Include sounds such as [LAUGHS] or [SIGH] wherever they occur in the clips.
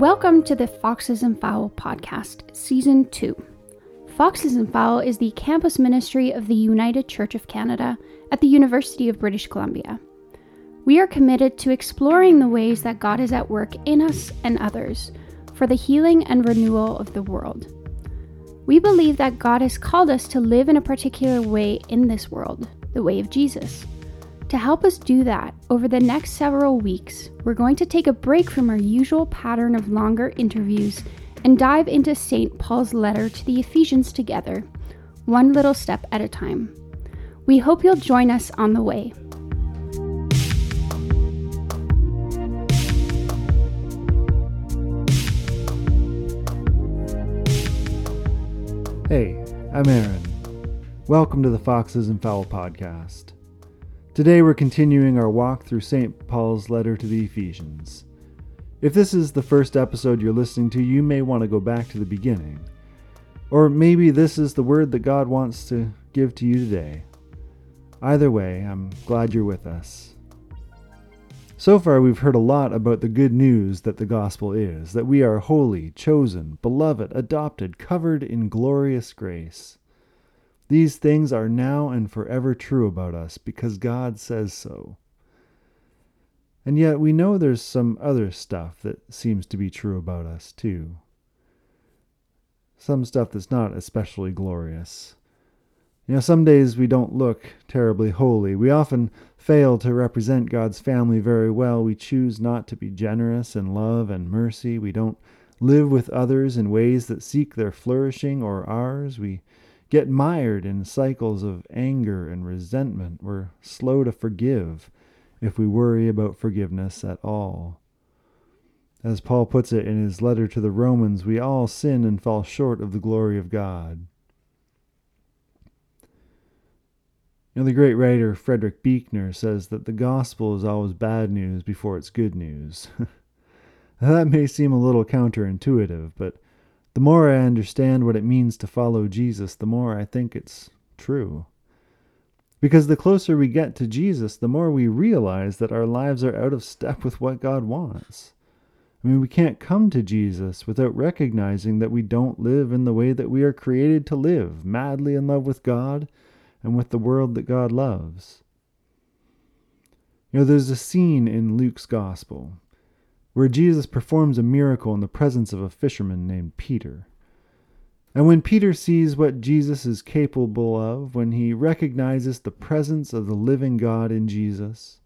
Welcome to the Foxes and Fowl podcast, season two. Foxes and Fowl is the campus ministry of the United Church of Canada at the University of British Columbia. We are committed to exploring the ways that God is at work in us and others for the healing and renewal of the world. We believe that God has called us to live in a particular way in this world, the way of Jesus. To help us do that, over the next several weeks, we're going to take a break from our usual pattern of longer interviews and dive into St. Paul's letter to the Ephesians together, one little step at a time. We hope you'll join us on the way. Hey, I'm Aaron. Welcome to the Foxes and Fowl podcast. Today we're continuing our walk through St. Paul's letter to the Ephesians. If this is the first episode you're listening to, you may want to go back to the beginning. Or maybe this is the word that God wants to give to you today. Either way, I'm glad you're with us. So far, we've heard a lot about the good news that the gospel is that we are holy, chosen, beloved, adopted, covered in glorious grace. These things are now and forever true about us because God says so. And yet we know there's some other stuff that seems to be true about us, too. Some stuff that's not especially glorious. You know, some days we don't look terribly holy. We often fail to represent God's family very well. We choose not to be generous in love and mercy. We don't live with others in ways that seek their flourishing or ours. We get mired in cycles of anger and resentment. We're slow to forgive if we worry about forgiveness at all. As Paul puts it in his letter to the Romans, we all sin and fall short of the glory of God. You know, the great writer Frederick Buechner says that the gospel is always bad news before it's good news. [LAUGHS] that may seem a little counterintuitive, but the more I understand what it means to follow Jesus, the more I think it's true. Because the closer we get to Jesus, the more we realize that our lives are out of step with what God wants. I mean, we can't come to Jesus without recognizing that we don't live in the way that we are created to live, madly in love with God and with the world that God loves. You know, there's a scene in Luke's Gospel where Jesus performs a miracle in the presence of a fisherman named Peter. And when Peter sees what Jesus is capable of, when he recognizes the presence of the living God in Jesus,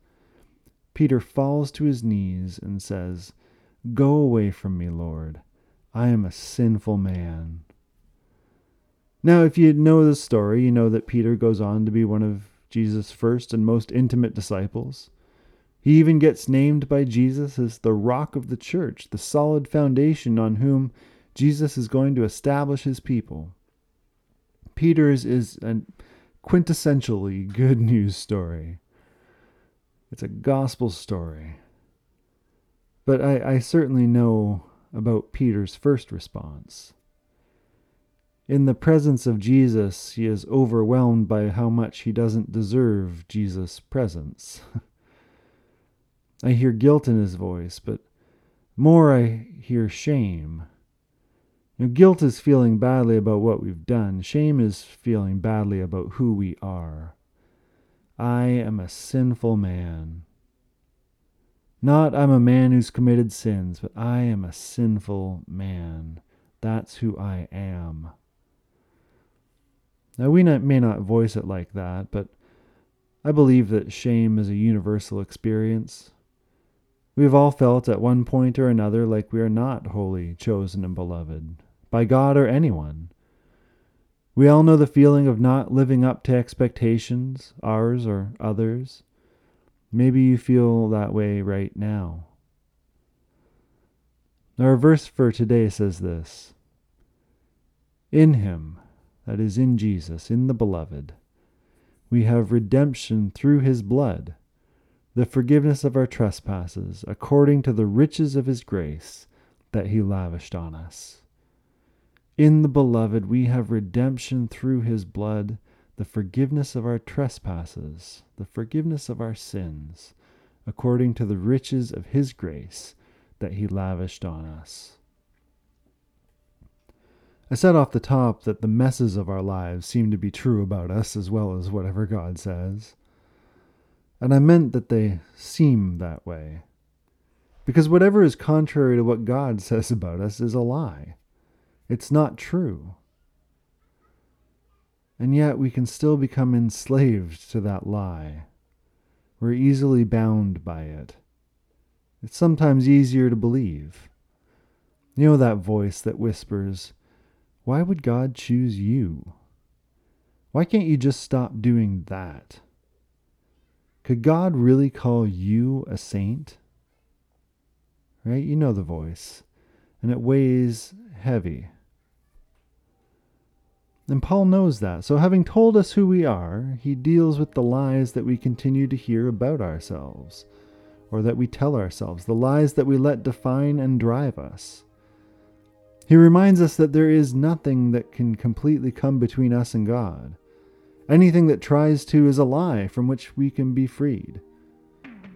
Peter falls to his knees and says, Go away from me, Lord. I am a sinful man. Now, if you know the story, you know that Peter goes on to be one of Jesus' first and most intimate disciples. He even gets named by Jesus as the rock of the church, the solid foundation on whom Jesus is going to establish his people. Peter's is a quintessentially good [LAUGHS] news story. It's a gospel story. But I, I certainly know about Peter's first response. In the presence of Jesus, he is overwhelmed by how much he doesn't deserve Jesus' presence. [LAUGHS] I hear guilt in his voice, but more I hear shame. Know, guilt is feeling badly about what we've done. Shame is feeling badly about who we are. I am a sinful man. Not I'm a man who's committed sins, but I am a sinful man. That's who I am. Now, we not, may not voice it like that, but I believe that shame is a universal experience. We have all felt at one point or another like we are not holy, chosen, and beloved by God or anyone. We all know the feeling of not living up to expectations, ours or others. Maybe you feel that way right now. Our verse for today says this In Him, that is, in Jesus, in the Beloved, we have redemption through His blood the forgiveness of our trespasses, according to the riches of his grace that he lavished on us. In the Beloved we have redemption through his blood, the forgiveness of our trespasses, the forgiveness of our sins, according to the riches of his grace that He lavished on us. I said off the top that the messes of our lives seem to be true about us as well as whatever God says. And I meant that they seem that way. Because whatever is contrary to what God [LAUGHS] says about us is a lie. It's not true. And yet we can still become enslaved to that lie. We're easily bound by it. It's sometimes easier to believe. You know that voice that whispers, why would God choose you? Why can't you just stop doing that? Could God really call you a saint? Right? You know the voice, and it weighs heavy. And Paul knows that. So, having told us who we are, he deals with the lies that we continue to hear about ourselves, or that we tell ourselves, the lies that we let define and drive us. He reminds us that there is nothing that can completely come between us and God. Anything that tries to is a lie from which we can be freed.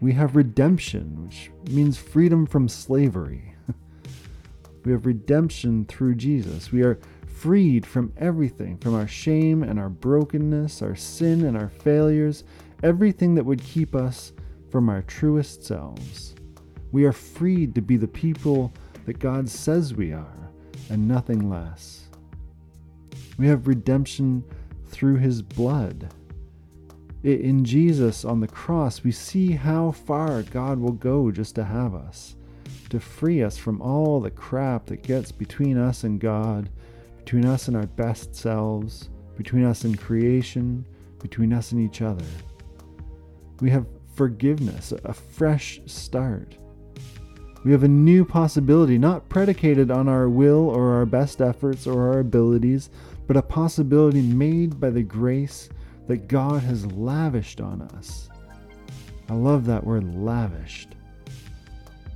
We have redemption, which means freedom from slavery. [LAUGHS] we have redemption through Jesus. We are freed from everything, from our shame and our brokenness, our sin and our failures, everything that would keep us from our truest selves. We are freed to be the people that God says we are and nothing less. We have redemption through his blood. In Jesus on the cross, we see how far God will go just to have us, to free us from all the crap that gets between us and God, between us and our best selves, between us and creation, between us and each other. We have forgiveness, a fresh start. We have a new possibility, not predicated on our will or our best efforts or our abilities, but a possibility made by the grace that God has lavished on us. I love that word lavished.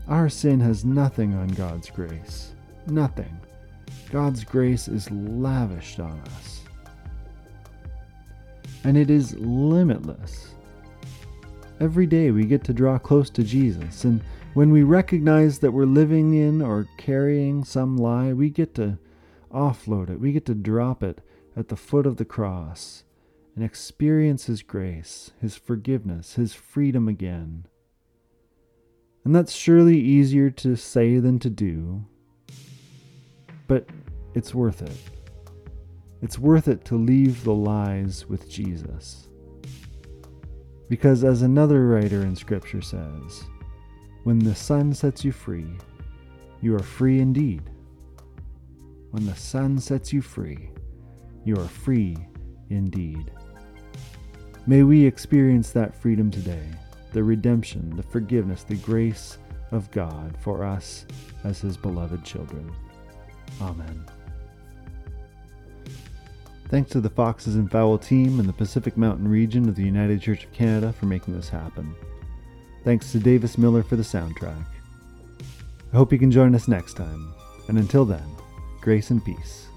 Our sin has nothing on God's grace. Nothing. God's grace is lavished on us. And it is limitless. Every day we get to draw close to Jesus, and when we recognize that we're living in or carrying some lie, we get to offload it. We get to drop it at the foot of the cross and experience His grace, His forgiveness, His freedom again. And that's surely easier to say than to do, but it's worth it. It's worth it to leave the lies with Jesus. Because, as another writer in Scripture says, when the Son sets you free, you are free indeed. When the Son sets you free, you are free indeed. May we experience that freedom today, the redemption, the forgiveness, the grace of God for us as His beloved children. Amen. Thanks to the Foxes and Fowl team and the Pacific Mountain region of the United Church of Canada for making this happen. Thanks to Davis Miller for the soundtrack. I hope you can join us next time, and until then, grace and peace.